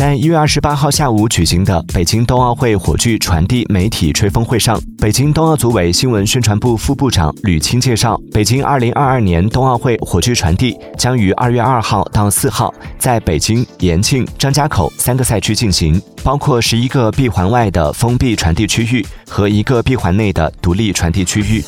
在一月二十八号下午举行的北京冬奥会火炬传递媒体吹风会上，北京冬奥组委新闻宣传部副部长吕青介绍，北京二零二二年冬奥会火炬传递将于二月二号到四号在北京、延庆、张家口三个赛区进行，包括十一个闭环外的封闭传递区域和一个闭环内的独立传递区域。